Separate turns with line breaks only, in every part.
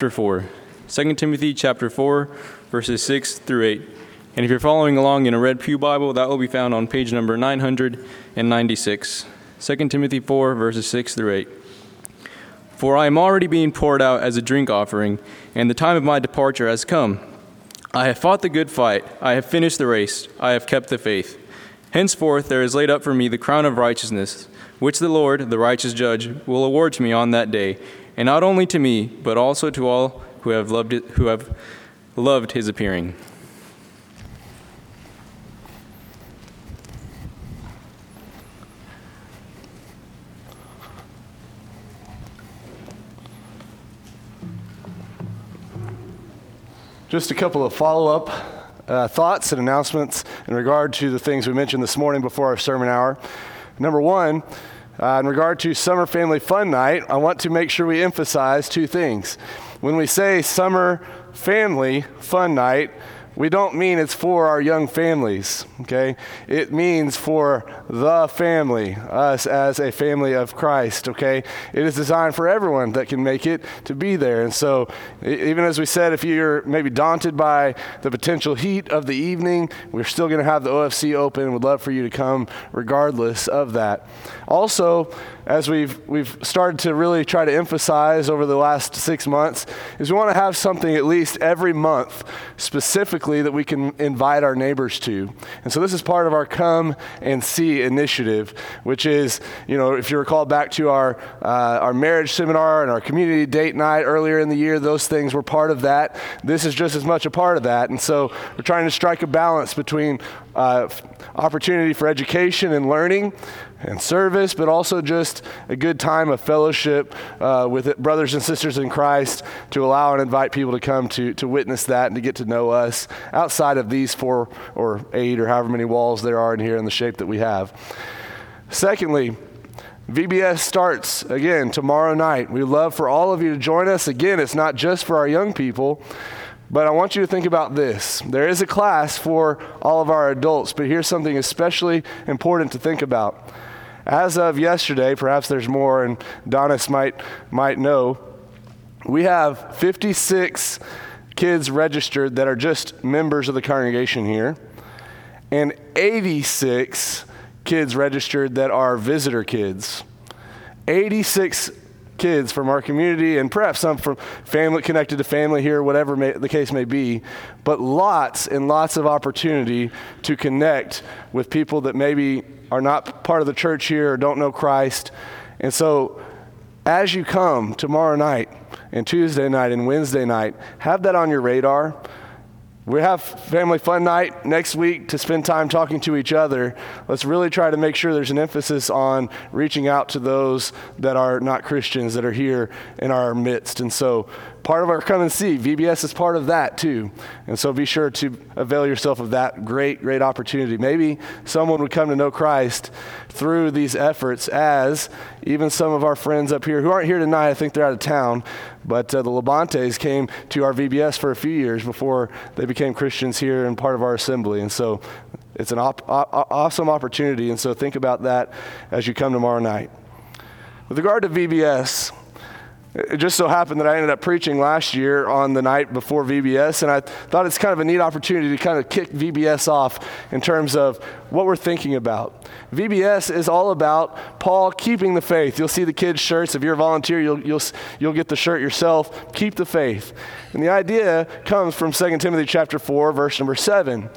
chapter 4. 2 Timothy chapter 4, verses 6 through 8. And if you're following along in a red Pew Bible, that will be found on page number 996. 2 Timothy 4, verses 6 through 8. For I am already being poured out as a drink offering, and the time of my departure has come. I have fought the good fight, I have finished the race, I have kept the faith. Henceforth there is laid up for me the crown of righteousness, which the Lord, the righteous judge, will award to me on that day and not only to me, but also to all who have loved, it, who have loved his appearing.
Just a couple of follow up uh, thoughts and announcements in regard to the things we mentioned this morning before our sermon hour. Number one, uh, in regard to Summer Family Fun Night, I want to make sure we emphasize two things. When we say Summer Family Fun Night, we don't mean it's for our young families, okay? It means for the family, us as a family of Christ, okay? It is designed for everyone that can make it to be there. And so, even as we said, if you're maybe daunted by the potential heat of the evening, we're still going to have the OFC open. We'd love for you to come regardless of that. Also, as we've, we've started to really try to emphasize over the last six months, is we want to have something at least every month specifically that we can invite our neighbors to. And so this is part of our Come and See initiative, which is, you know, if you recall back to our, uh, our marriage seminar and our community date night earlier in the year, those things were part of that. This is just as much a part of that. And so we're trying to strike a balance between uh, opportunity for education and learning and service, but also just a good time of fellowship uh, with brothers and sisters in Christ to allow and invite people to come to, to witness that and to get to know us outside of these four or eight or however many walls there are in here in the shape that we have. Secondly, VBS starts again tomorrow night. We love for all of you to join us. Again, it's not just for our young people. But I want you to think about this. There is a class for all of our adults, but here's something especially important to think about. As of yesterday, perhaps there's more, and Donis might, might know, we have 56 kids registered that are just members of the congregation here, and 86 kids registered that are visitor kids. 86 kids from our community and perhaps some from family connected to family here, whatever may, the case may be, but lots and lots of opportunity to connect with people that maybe are not part of the church here or don't know Christ. And so as you come tomorrow night and Tuesday night and Wednesday night, have that on your radar. We have family fun night next week to spend time talking to each other. Let's really try to make sure there's an emphasis on reaching out to those that are not Christians that are here in our midst. And so part of our come and see. VBS is part of that too. And so be sure to avail yourself of that great, great opportunity. Maybe someone would come to know Christ through these efforts, as even some of our friends up here who aren't here tonight, I think they're out of town, but uh, the Labantes came to our VBS for a few years before they became Christians here and part of our assembly. And so it's an op- awesome opportunity. And so think about that as you come tomorrow night. With regard to VBS, it just so happened that I ended up preaching last year on the night before VBS, and I thought it's kind of a neat opportunity to kind of kick VBS off in terms of what we're thinking about. VBS is all about Paul keeping the faith. You'll see the kids' shirts. If you're a volunteer, you'll, you'll, you'll get the shirt yourself. Keep the faith. And the idea comes from 2 Timothy chapter 4, verse number 7.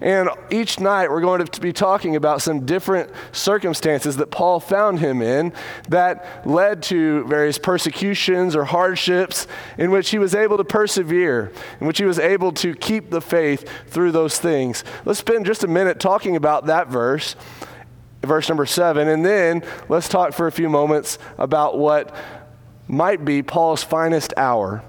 And each night we're going to be talking about some different circumstances that Paul found him in that led to various persecutions or hardships in which he was able to persevere, in which he was able to keep the faith through those things. Let's spend just a minute talking about that verse, verse number seven, and then let's talk for a few moments about what might be Paul's finest hour.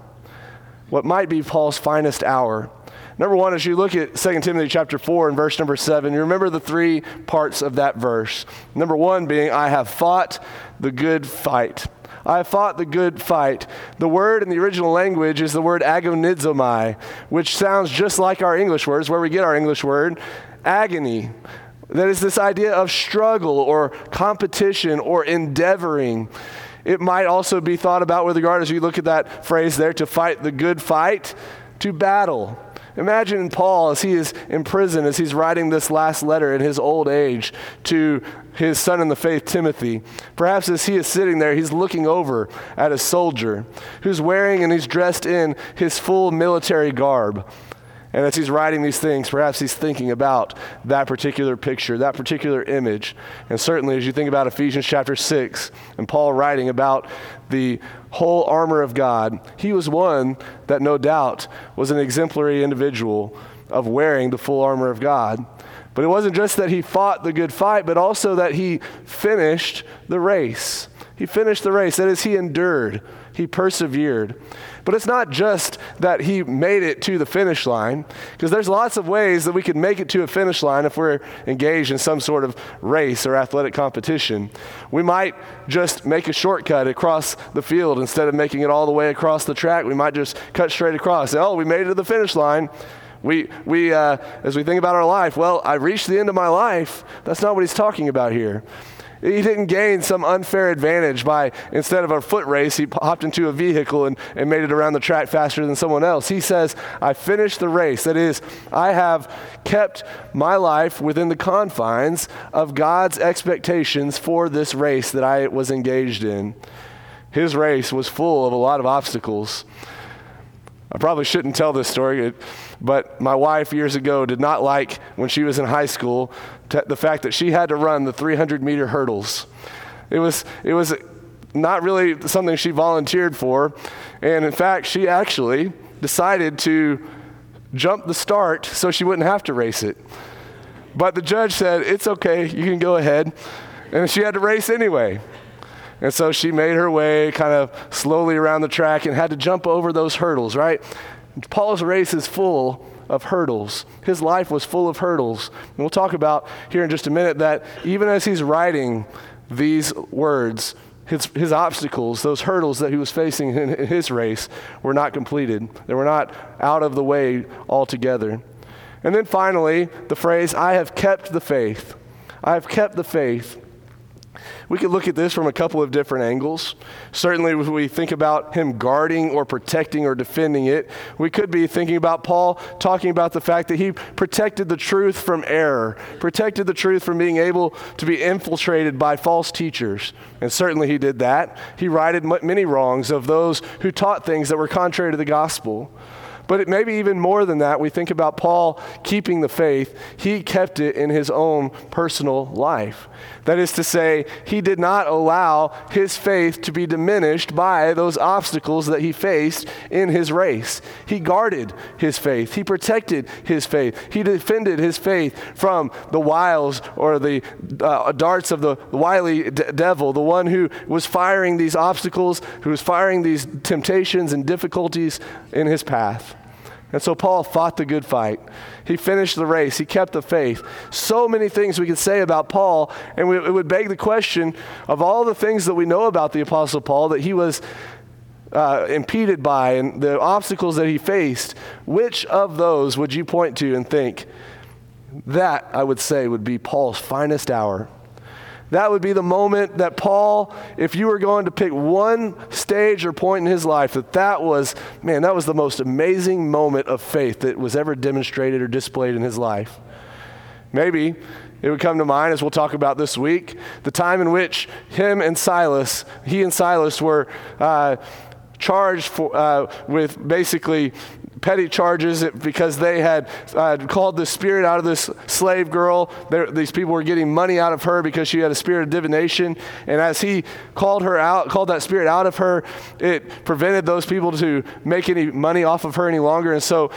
What might be Paul's finest hour. Number one, as you look at 2 Timothy chapter 4 and verse number 7, you remember the three parts of that verse. Number one being, I have fought the good fight. I have fought the good fight. The word in the original language is the word agonizomai, which sounds just like our English words, where we get our English word, agony. That is this idea of struggle or competition or endeavoring. It might also be thought about with regard, as you look at that phrase there, to fight the good fight, to battle. Imagine Paul as he is in prison, as he's writing this last letter in his old age to his son in the faith, Timothy. Perhaps as he is sitting there, he's looking over at a soldier who's wearing and he's dressed in his full military garb. And as he's writing these things, perhaps he's thinking about that particular picture, that particular image. And certainly, as you think about Ephesians chapter 6 and Paul writing about the whole armor of God, he was one that no doubt was an exemplary individual of wearing the full armor of God. But it wasn't just that he fought the good fight, but also that he finished the race. He finished the race. That is, he endured, he persevered. But it's not just that he made it to the finish line, because there's lots of ways that we could make it to a finish line if we're engaged in some sort of race or athletic competition. We might just make a shortcut across the field instead of making it all the way across the track. We might just cut straight across. Oh, we made it to the finish line. We, we uh, as we think about our life, well, I reached the end of my life. That's not what he's talking about here. He didn't gain some unfair advantage by, instead of a foot race, he hopped into a vehicle and, and made it around the track faster than someone else. He says, I finished the race. That is, I have kept my life within the confines of God's expectations for this race that I was engaged in. His race was full of a lot of obstacles. I probably shouldn't tell this story, but my wife years ago did not like when she was in high school the fact that she had to run the 300 meter hurdles. It was, it was not really something she volunteered for. And in fact, she actually decided to jump the start so she wouldn't have to race it. But the judge said, It's okay, you can go ahead. And she had to race anyway. And so she made her way kind of slowly around the track and had to jump over those hurdles, right? Paul's race is full of hurdles. His life was full of hurdles. And we'll talk about here in just a minute that even as he's writing these words, his, his obstacles, those hurdles that he was facing in his race, were not completed. They were not out of the way altogether. And then finally, the phrase, I have kept the faith. I have kept the faith. We could look at this from a couple of different angles. Certainly, if we think about him guarding or protecting or defending it, we could be thinking about Paul talking about the fact that he protected the truth from error, protected the truth from being able to be infiltrated by false teachers. And certainly he did that. He righted many wrongs of those who taught things that were contrary to the gospel. But it maybe even more than that, we think about Paul keeping the faith. He kept it in his own personal life. That is to say, he did not allow his faith to be diminished by those obstacles that he faced in his race. He guarded his faith, he protected his faith, he defended his faith from the wiles or the uh, darts of the wily d- devil, the one who was firing these obstacles, who was firing these temptations and difficulties in his path. And so Paul fought the good fight. He finished the race. He kept the faith. So many things we could say about Paul, and we, it would beg the question of all the things that we know about the Apostle Paul that he was uh, impeded by and the obstacles that he faced, which of those would you point to and think that, I would say, would be Paul's finest hour? That would be the moment that Paul, if you were going to pick one stage or point in his life, that that was, man, that was the most amazing moment of faith that was ever demonstrated or displayed in his life. Maybe it would come to mind, as we'll talk about this week, the time in which him and Silas, he and Silas were uh, charged for, uh, with basically petty charges because they had uh, called the spirit out of this slave girl. They're, these people were getting money out of her because she had a spirit of divination. And as he called her out, called that spirit out of her, it prevented those people to make any money off of her any longer. And so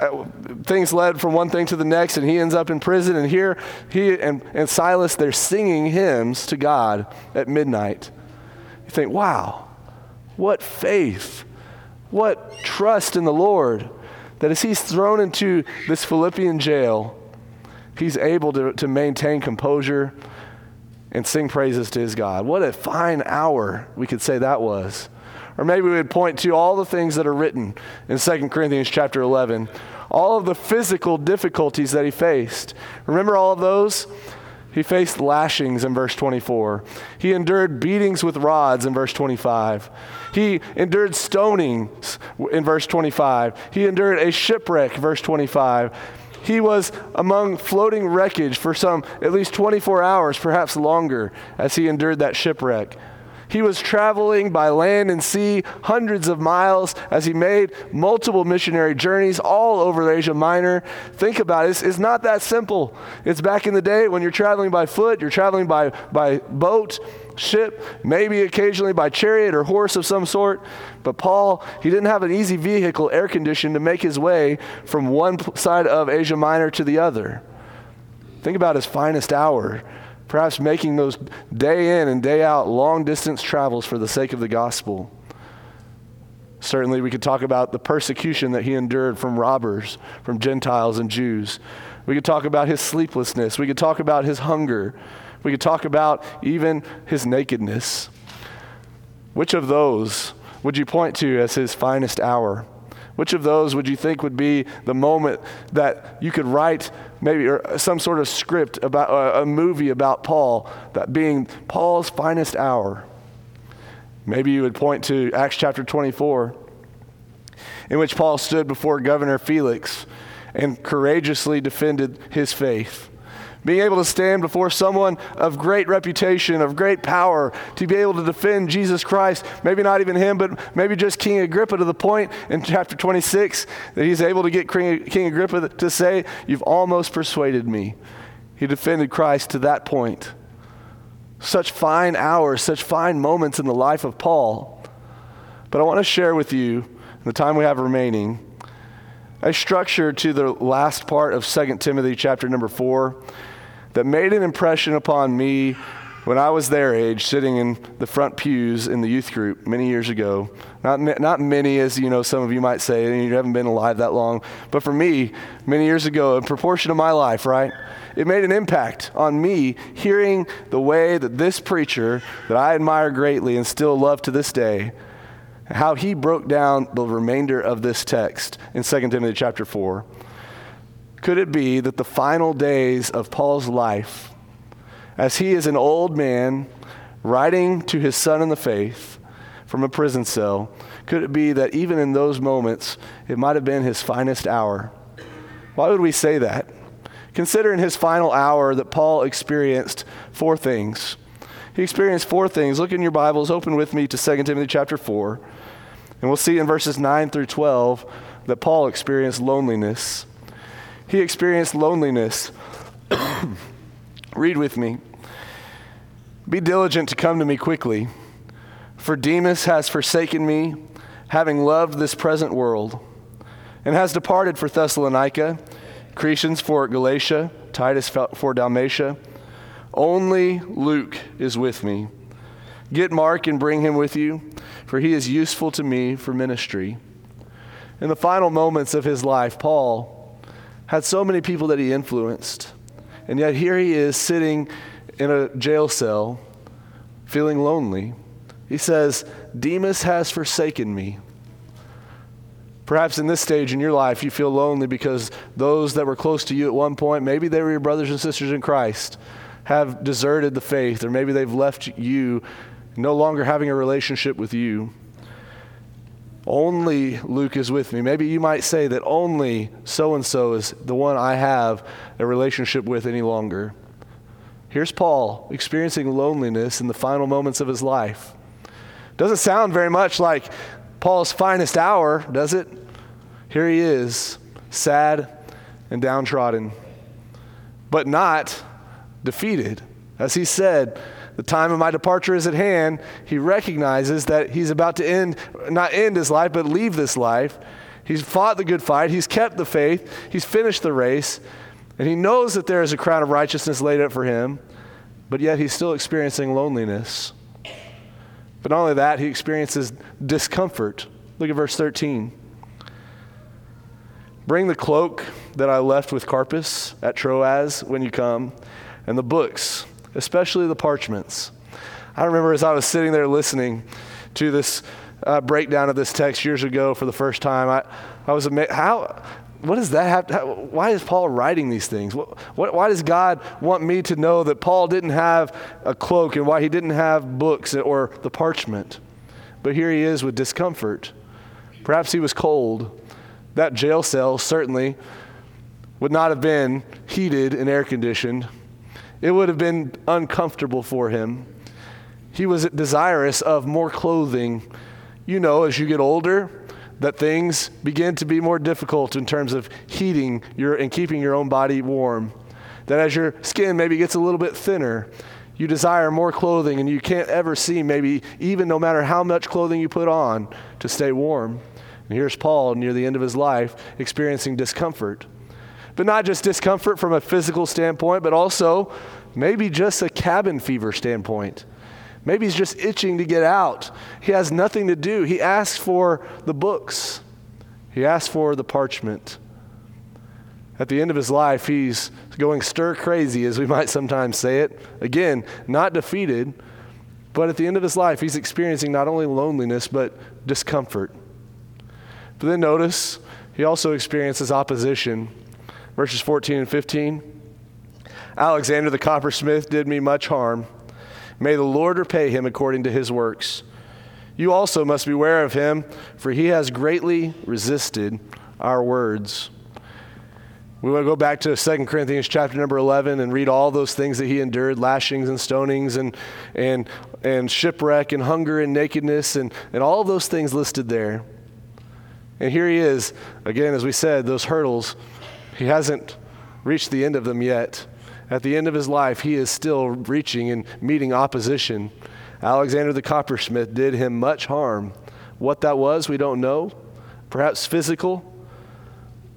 uh, things led from one thing to the next, and he ends up in prison. And here, he and, and Silas, they're singing hymns to God at midnight. You think, wow, what faith what trust in the Lord that as he's thrown into this Philippian jail, he's able to, to maintain composure and sing praises to his God. What a fine hour we could say that was. Or maybe we would point to all the things that are written in 2 Corinthians chapter 11, all of the physical difficulties that he faced. Remember all of those? He faced lashings in verse 24. He endured beatings with rods in verse 25. He endured stonings in verse 25. He endured a shipwreck, verse 25. He was among floating wreckage for some at least 24 hours, perhaps longer, as he endured that shipwreck. He was traveling by land and sea hundreds of miles as he made multiple missionary journeys all over Asia Minor. Think about it. It's, it's, not that simple. It's back in the day when you're traveling by foot, you're traveling by, by boat, ship, maybe occasionally by chariot or horse of some sort. But Paul, he didn't have an easy vehicle, air conditioned, to make his way from one side of Asia Minor to the other. Think about his finest hour perhaps making those day in and day out long distance travels for the sake of the gospel. Certainly, we could talk about the persecution that he endured from robbers, from Gentiles and Jews. We could talk about his sleeplessness. We could talk about his hunger. We could talk about even his nakedness. Which of those would you point to as his finest hour? Which of those would you think would be the moment that you could write maybe or some sort of script about uh, a movie about Paul, that being Paul's finest hour. Maybe you would point to Acts chapter 24, in which Paul stood before Governor Felix and courageously defended his faith being able to stand before someone of great reputation, of great power, to be able to defend Jesus Christ, maybe not even him, but maybe just King Agrippa to the point in chapter 26 that he's able to get King Agrippa to say, You've almost persuaded me. He defended Christ to that point. Such fine hours, such fine moments in the life of Paul. But I want to share with you, in the time we have remaining, a structure to the last part of 2 Timothy chapter number 4 that made an impression upon me when I was their age, sitting in the front pews in the youth group many years ago. Not, not many, as you know, some of you might say, and you haven't been alive that long, but for me, many years ago, a proportion of my life, right? It made an impact on me hearing the way that this preacher, that I admire greatly and still love to this day, how he broke down the remainder of this text in 2 Timothy chapter 4. Could it be that the final days of Paul's life, as he is an old man writing to his son in the faith from a prison cell, could it be that even in those moments, it might have been his finest hour? Why would we say that? Consider in his final hour that Paul experienced four things. He experienced four things. Look in your Bibles, open with me to 2 Timothy chapter 4. And we'll see in verses 9 through 12 that Paul experienced loneliness. He experienced loneliness. Read with me. Be diligent to come to me quickly, for Demas has forsaken me, having loved this present world, and has departed for Thessalonica, Crescens for Galatia, Titus for Dalmatia. Only Luke is with me. Get Mark and bring him with you, for he is useful to me for ministry. In the final moments of his life, Paul had so many people that he influenced. And yet here he is sitting in a jail cell, feeling lonely. He says, Demas has forsaken me. Perhaps in this stage in your life, you feel lonely because those that were close to you at one point, maybe they were your brothers and sisters in Christ, have deserted the faith, or maybe they've left you, no longer having a relationship with you. Only Luke is with me. Maybe you might say that only so and so is the one I have a relationship with any longer. Here's Paul experiencing loneliness in the final moments of his life. Doesn't sound very much like Paul's finest hour, does it? Here he is, sad and downtrodden, but not defeated. As he said, the time of my departure is at hand, he recognizes that he's about to end, not end his life, but leave this life. He's fought the good fight, he's kept the faith, he's finished the race, and he knows that there is a crown of righteousness laid up for him, but yet he's still experiencing loneliness. But not only that, he experiences discomfort. Look at verse 13. Bring the cloak that I left with Carpus at Troas when you come, and the books especially the parchments. I remember as I was sitting there listening to this uh, breakdown of this text years ago for the first time, I, I was amazed. How, what does that have? To, why is Paul writing these things? What, what, why does God want me to know that Paul didn't have a cloak and why he didn't have books or the parchment? But here he is with discomfort. Perhaps he was cold. That jail cell certainly would not have been heated and air conditioned. It would have been uncomfortable for him. He was desirous of more clothing. You know, as you get older, that things begin to be more difficult in terms of heating your and keeping your own body warm. That as your skin maybe gets a little bit thinner, you desire more clothing and you can't ever see maybe even no matter how much clothing you put on to stay warm. And here's Paul near the end of his life experiencing discomfort. But not just discomfort from a physical standpoint, but also maybe just a cabin fever standpoint. Maybe he's just itching to get out. He has nothing to do. He asks for the books, he asks for the parchment. At the end of his life, he's going stir crazy, as we might sometimes say it. Again, not defeated, but at the end of his life, he's experiencing not only loneliness, but discomfort. But then notice, he also experiences opposition. Verses 14 and 15. Alexander the coppersmith did me much harm. May the Lord repay him according to his works. You also must beware of him, for he has greatly resisted our words. We want to go back to 2 Corinthians chapter number 11 and read all those things that he endured lashings and stonings and, and, and shipwreck and hunger and nakedness and, and all those things listed there. And here he is, again, as we said, those hurdles. He hasn't reached the end of them yet at the end of his life, he is still reaching and meeting opposition. Alexander the coppersmith did him much harm. What that was, we don't know. Perhaps physical.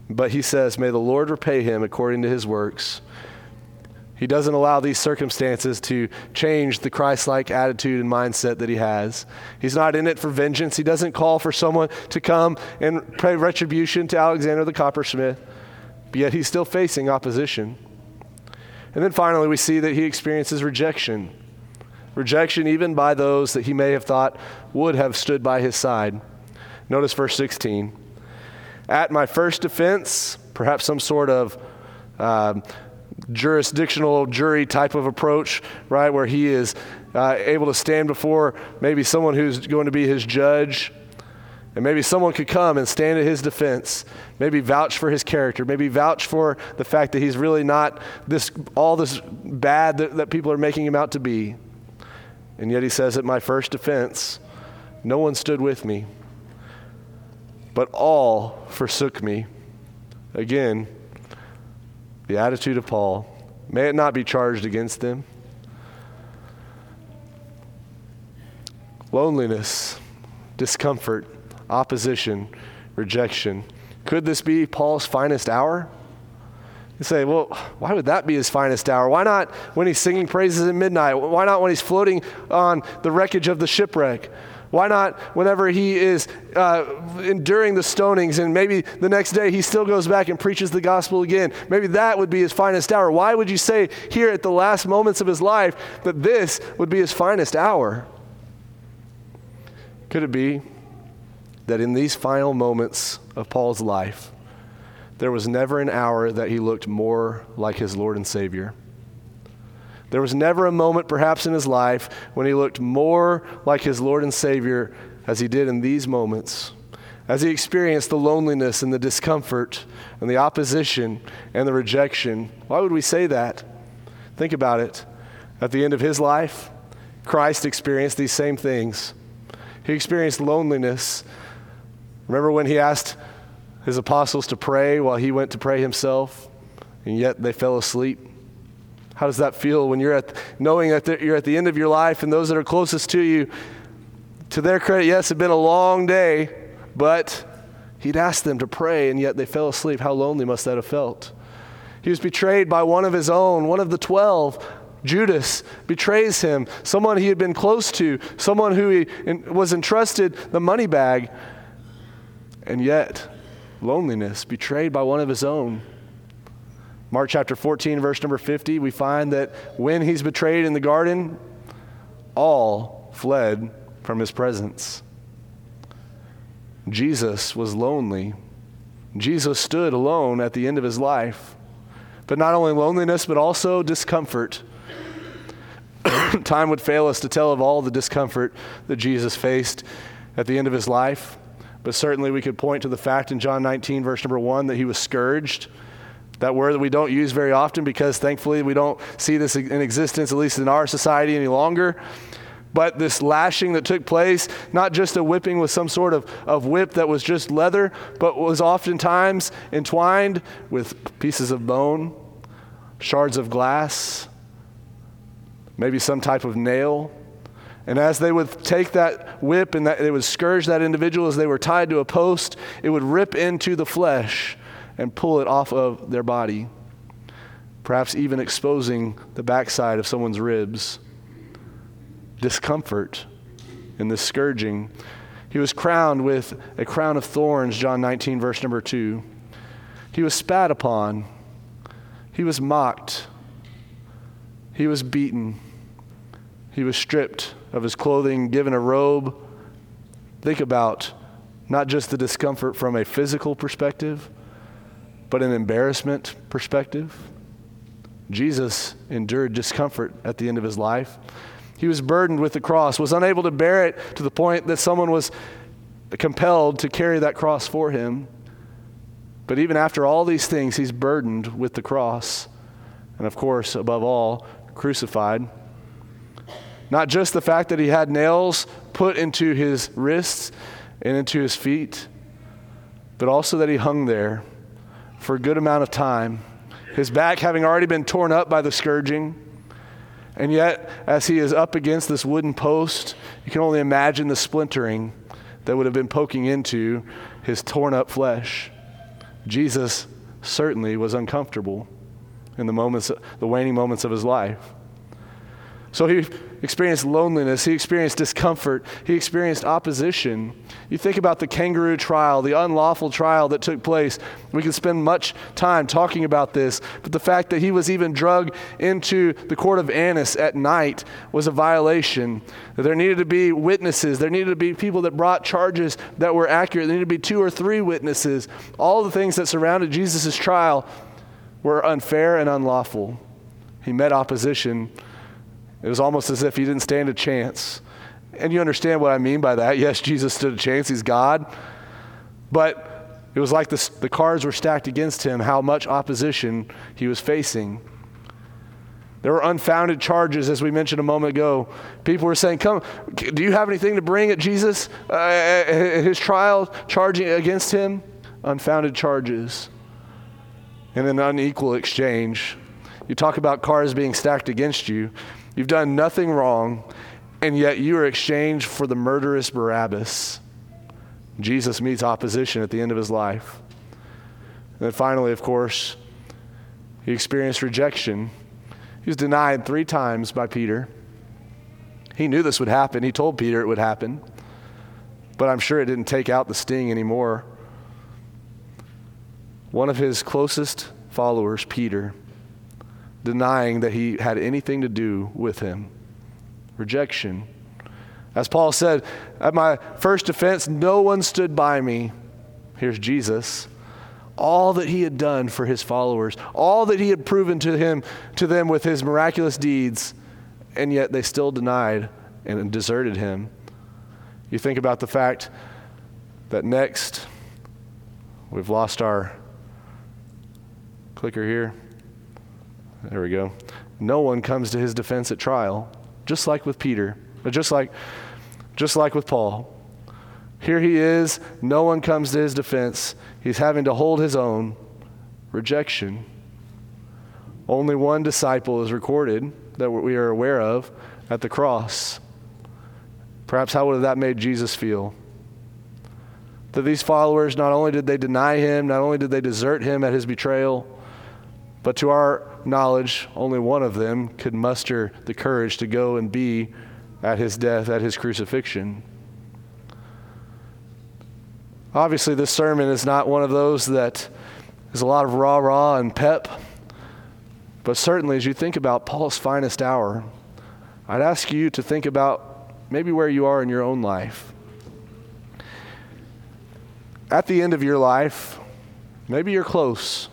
But he says, May the Lord repay him according to his works. He doesn't allow these circumstances to change the Christ like attitude and mindset that he has. He's not in it for vengeance. He doesn't call for someone to come and pay retribution to Alexander the coppersmith, but yet he's still facing opposition. And then finally, we see that he experiences rejection. Rejection even by those that he may have thought would have stood by his side. Notice verse 16. At my first defense, perhaps some sort of uh, jurisdictional jury type of approach, right, where he is uh, able to stand before maybe someone who's going to be his judge and maybe someone could come and stand at his defense, maybe vouch for his character, maybe vouch for the fact that he's really not this all this bad that, that people are making him out to be. And yet he says, At my first defense, no one stood with me, but all forsook me. Again, the attitude of Paul. May it not be charged against them. Loneliness, discomfort opposition, rejection. Could this be Paul's finest hour? You say, well, why would that be his finest hour? Why not when he's singing praises at midnight? Why not when he's floating on the wreckage of the shipwreck? Why not whenever he is uh, enduring the stonings and maybe the next day he still goes back and preaches the gospel again? Maybe that would be his finest hour. Why would you say here at the last moments of his life that this would be his finest hour? Could it be that in these final moments of Paul's life, there was never an hour that he looked more like his Lord and Savior. There was never a moment, perhaps, in his life when he looked more like his Lord and Savior as he did in these moments. As he experienced the loneliness and the discomfort and the opposition and the rejection. Why would we say that? Think about it. At the end of his life, Christ experienced these same things. He experienced loneliness Remember when he asked his apostles to pray while he went to pray himself, and yet they fell asleep? How does that feel when you're at knowing that you're at the end of your life and those that are closest to you, to their credit, yes, it had been a long day, but he'd asked them to pray and yet they fell asleep. How lonely must that have felt? He was betrayed by one of his own, one of the twelve. Judas betrays him, someone he had been close to, someone who he was entrusted the money bag and yet loneliness, betrayed by one of his own. Mark chapter 14, verse number 50, we find that when he's betrayed in the garden, all fled from his presence. Jesus was lonely Jesus stood alone at the end of his life. But not only loneliness, but also discomfort. Time would fail us to tell of all the discomfort that Jesus faced at the end of his life. But certainly we could point to the fact in John 19, verse number 1, that he was scourged. That word that we don't use very often because thankfully we don't see this in existence, at least in our society, any longer. But this lashing that took place, not just a whipping with some sort of, of whip that was just leather, but was oftentimes entwined with pieces of bone, shards of glass, maybe some type of nail. And as they would take that whip and that, they would scourge that individual as they were tied to a post, it would rip into the flesh and pull it off of their body, perhaps even exposing the backside of someone's ribs discomfort in this scourging. He was crowned with a crown of thorns, John 19, verse number 2. He was spat upon. He was mocked. He was beaten. He was stripped of his clothing, given a robe. Think about not just the discomfort from a physical perspective, but an embarrassment perspective. Jesus endured discomfort at the end of his life. He was burdened with the cross, was unable to bear it to the point that someone was compelled to carry that cross for him. But even after all these things, he's burdened with the cross. And of course, above all, crucified. Not just the fact that he had nails put into his wrists and into his feet, but also that he hung there for a good amount of time, his back having already been torn up by the scourging and yet, as he is up against this wooden post, you can only imagine the splintering that would have been poking into his torn up flesh. Jesus certainly was uncomfortable in the moments, the waning moments of his life. So he experienced loneliness, he experienced discomfort, he experienced opposition. You think about the kangaroo trial, the unlawful trial that took place. We could spend much time talking about this, but the fact that he was even drugged into the court of Annas at night was a violation. There needed to be witnesses, there needed to be people that brought charges that were accurate, there needed to be two or three witnesses. All the things that surrounded Jesus' trial were unfair and unlawful. He met opposition it was almost as if he didn't stand a chance. And you understand what I mean by that. Yes, Jesus stood a chance, he's God. But it was like the, the cards were stacked against him, how much opposition he was facing. There were unfounded charges, as we mentioned a moment ago. People were saying, Come, do you have anything to bring at Jesus? Uh, his trial, charging against him? Unfounded charges. And an unequal exchange. You talk about cards being stacked against you. You've done nothing wrong, and yet you are exchanged for the murderous Barabbas. Jesus meets opposition at the end of his life. And then finally, of course, he experienced rejection. He was denied three times by Peter. He knew this would happen. He told Peter it would happen. But I'm sure it didn't take out the sting anymore. One of his closest followers, Peter, denying that he had anything to do with him. Rejection. As Paul said, at my first defense, no one stood by me. Here's Jesus. All that he had done for his followers, all that he had proven to him to them with his miraculous deeds, and yet they still denied and deserted him. You think about the fact that next we've lost our clicker here. There we go. No one comes to his defense at trial, just like with Peter, But just like, just like with Paul. Here he is, no one comes to his defense. He's having to hold his own rejection. Only one disciple is recorded that we are aware of at the cross. Perhaps how would have that made Jesus feel? That these followers, not only did they deny him, not only did they desert him at his betrayal, but to our knowledge, only one of them could muster the courage to go and be at his death, at his crucifixion. Obviously, this sermon is not one of those that is a lot of rah rah and pep. But certainly, as you think about Paul's finest hour, I'd ask you to think about maybe where you are in your own life. At the end of your life, Maybe you're close.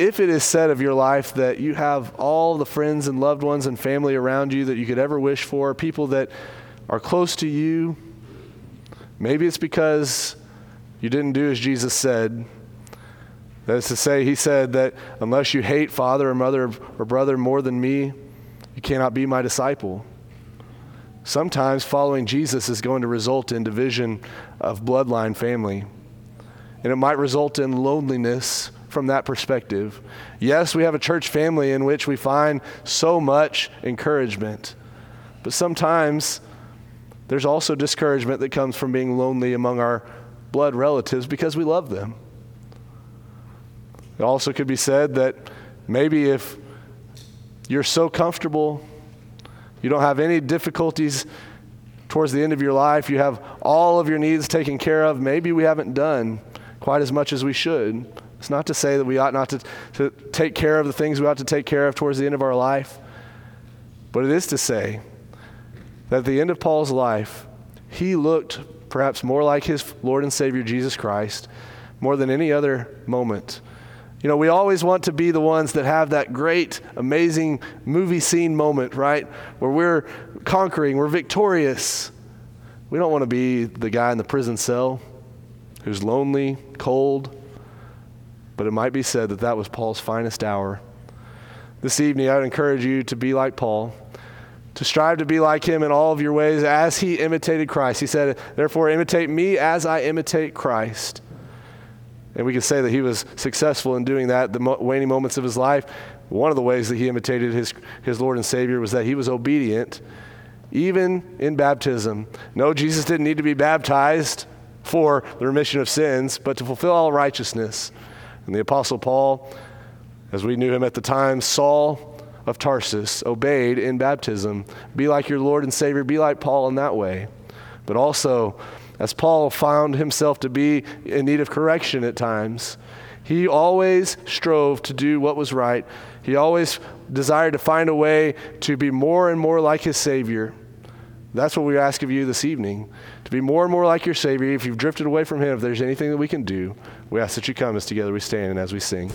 If it is said of your life that you have all the friends and loved ones and family around you that you could ever wish for, people that are close to you, maybe it's because you didn't do as Jesus said. That is to say, he said that unless you hate father or mother or brother more than me, you cannot be my disciple. Sometimes following Jesus is going to result in division of bloodline family. And it might result in loneliness from that perspective. Yes, we have a church family in which we find so much encouragement, but sometimes there's also discouragement that comes from being lonely among our blood relatives because we love them. It also could be said that maybe if you're so comfortable, you don't have any difficulties towards the end of your life, you have all of your needs taken care of, maybe we haven't done quite as much as we should. It's not to say that we ought not to, to take care of the things we ought to take care of towards the end of our life, but it is to say that at the end of Paul's life, he looked perhaps more like his Lord and Savior Jesus Christ more than any other moment. You know, we always want to be the ones that have that great, amazing movie scene moment, right? Where we're conquering, we're victorious. We don't want to be the guy in the prison cell who's lonely, cold, but it might be said that that was Paul's finest hour. This evening, I would encourage you to be like Paul, to strive to be like him in all of your ways as he imitated Christ. He said, Therefore, imitate me as I imitate Christ. And we can say that he was successful in doing that the waning moments of his life. One of the ways that he imitated his, his Lord and Savior was that he was obedient, even in baptism. No, Jesus didn't need to be baptized for the remission of sins, but to fulfill all righteousness. And the Apostle Paul, as we knew him at the time, Saul of Tarsus, obeyed in baptism. Be like your Lord and Savior, be like Paul in that way. But also, as Paul found himself to be in need of correction at times, he always strove to do what was right. He always desired to find a way to be more and more like his Savior. That's what we ask of you this evening to be more and more like your Savior. If you've drifted away from Him, if there's anything that we can do, we ask that you come as together we stand and as we sing.